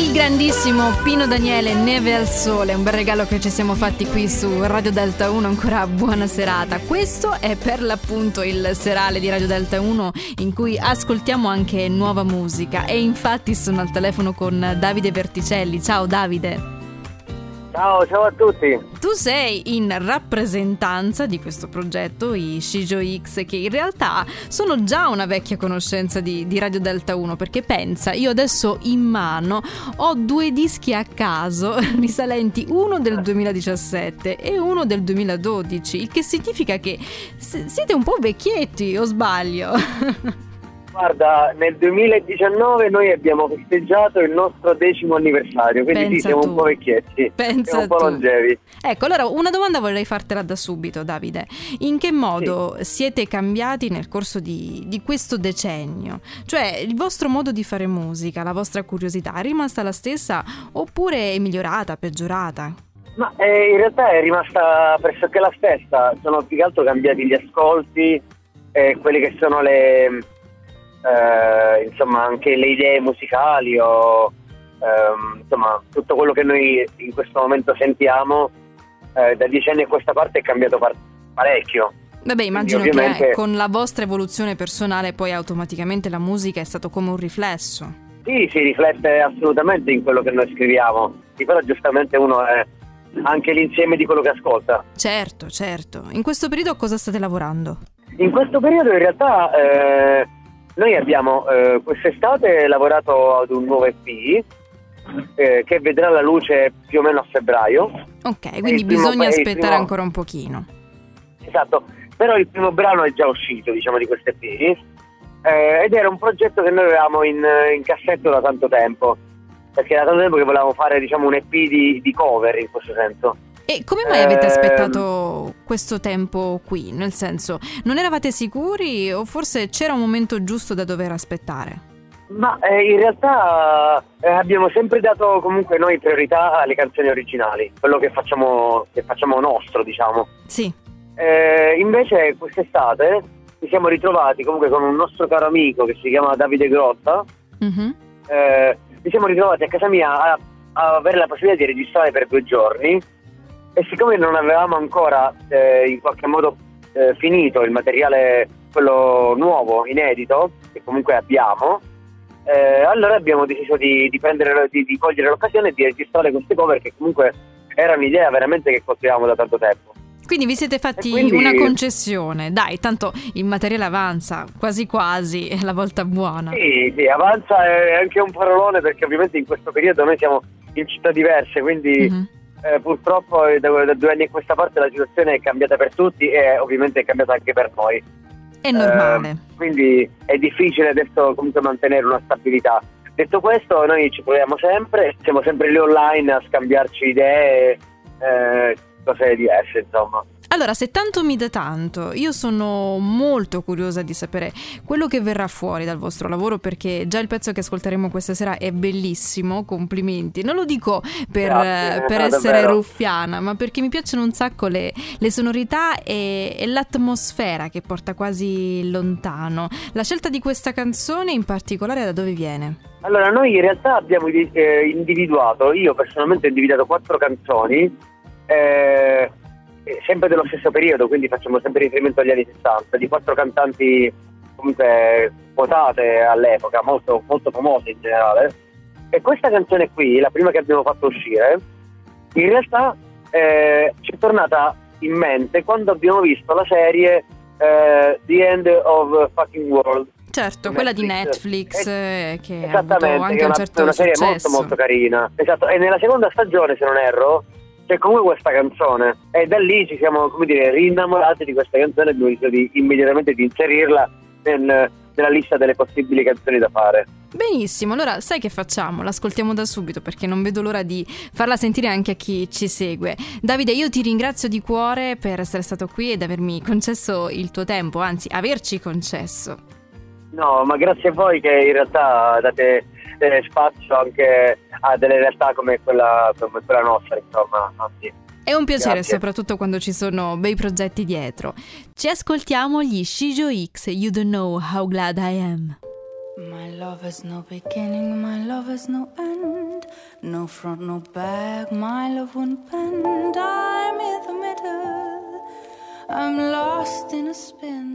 Il grandissimo Pino Daniele Neve al Sole, un bel regalo che ci siamo fatti qui su Radio Delta 1, ancora buona serata. Questo è per l'appunto il serale di Radio Delta 1 in cui ascoltiamo anche nuova musica e infatti sono al telefono con Davide Verticelli. Ciao Davide. Ciao, ciao a tutti. Tu sei in rappresentanza di questo progetto, i Shijo X, che in realtà sono già una vecchia conoscenza di, di, Radio Delta 1, perché pensa, io adesso in mano ho due dischi a caso risalenti, uno del 2017 e uno del 2012, il che significa che siete un po' vecchietti, o sbaglio? Guarda, nel 2019 noi abbiamo festeggiato il nostro decimo anniversario, quindi Pensa sì, siamo tu. un po' vecchietti, Pensa siamo un po' tu. longevi. Ecco, allora una domanda vorrei fartela da subito, Davide. In che modo siete cambiati nel corso di, di questo decennio? Cioè, il vostro modo di fare musica, la vostra curiosità è rimasta la stessa oppure è migliorata, peggiorata? Ma eh, in realtà è rimasta pressoché la stessa, sono più che altro cambiati gli ascolti, eh, quelle che sono le, eh, insomma, anche le idee musicali o ehm, insomma, tutto quello che noi in questo momento sentiamo eh, da dieci anni a questa parte è cambiato par- parecchio. Vabbè, immagino ovviamente- che con la vostra evoluzione personale poi automaticamente la musica è stato come un riflesso. Sì, si riflette assolutamente in quello che noi scriviamo, sì, però giustamente uno è anche l'insieme di quello che ascolta. Certo, certo. In questo periodo a cosa state lavorando? In questo periodo in realtà eh, noi abbiamo eh, quest'estate lavorato ad un nuovo EP eh, che vedrà la luce più o meno a febbraio. Ok, quindi bisogna aspettare primo- ancora un pochino. Esatto, però il primo brano è già uscito, diciamo, di questo EP eh, ed era un progetto che noi avevamo in, in cassetto da tanto tempo, perché da tanto tempo che volevamo fare, diciamo, un EP di, di cover in questo senso. E come mai avete Ehm. aspettato questo tempo qui? Nel senso, non eravate sicuri o forse c'era un momento giusto da dover aspettare? Ma eh, in realtà eh, abbiamo sempre dato comunque noi priorità alle canzoni originali, quello che facciamo, che facciamo nostro, diciamo. Sì. Eh, invece quest'estate ci siamo ritrovati comunque con un nostro caro amico che si chiama Davide Grotta, Mhm. eh, ci siamo ritrovati a casa mia a, a avere la possibilità di registrare per due giorni e siccome non avevamo ancora eh, in qualche modo eh, finito il materiale, quello nuovo, inedito, che comunque abbiamo, eh, allora abbiamo deciso di, di prendere, di, di cogliere l'occasione e di registrare queste cover che comunque era un'idea veramente che coltivavamo da tanto tempo. Quindi vi siete fatti quindi- una concessione. Dai, tanto il materiale avanza, quasi quasi, è la volta buona. Sì, sì, avanza è anche un parolone perché ovviamente in questo periodo noi siamo in città diverse, quindi Mhm. Eh, purtroppo eh, da, da due anni a questa parte la situazione è cambiata per tutti e ovviamente è cambiata anche per noi. È normale. Eh, quindi è difficile adesso comunque mantenere una stabilità. Detto questo, noi ci proviamo sempre, siamo sempre lì online a scambiarci idee, eh, cose diverse, insomma. Allora, se tanto mi dà tanto, io sono molto curiosa di sapere quello che verrà fuori dal vostro lavoro perché già il pezzo che ascolteremo questa sera è bellissimo, complimenti. Non lo dico per, Grazie, eh, per essere davvero. ruffiana, ma perché mi piacciono un sacco le, le sonorità e, e l'atmosfera che porta quasi lontano. La scelta di questa canzone in particolare da dove viene? Allora, noi in realtà abbiamo eh, individuato, io personalmente ho individuato quattro canzoni, eh, sempre dello stesso periodo, quindi facciamo sempre riferimento agli anni 60, di quattro cantanti comunque quotate all'epoca, molto, molto famose in generale. E questa canzone qui, la prima che abbiamo fatto uscire, in realtà eh, ci è tornata in mente quando abbiamo visto la serie eh, The End of Fucking World. Certo, quella di Netflix eh, che Esattamente, anche che è un una, certo una serie successo. molto molto carina. Esatto, e nella seconda stagione, se non erro, c'è comunque questa canzone. E da lì ci siamo, come dire, rinnamorati di questa canzone e abbiamo deciso di, immediatamente di inserirla nel- nella lista delle possibili canzoni da fare. Benissimo, allora sai che facciamo? L'ascoltiamo da subito perché non vedo l'ora di farla sentire anche a chi ci segue. Davide, io ti ringrazio di cuore per essere stato qui ed avermi concesso il tuo tempo, anzi averci concesso. No, ma grazie a voi che in realtà date eh, spazio anche a delle realtà come quella, come quella nostra, insomma. Anzi, È un piacere Grazie. soprattutto quando ci sono bei progetti dietro. Ci ascoltiamo gli Shijo X, You Don't Know How Glad I Am. My love has no beginning, my love has no end. No front, no back, my love won't bend. I'm in the middle. I'm lost in a spin.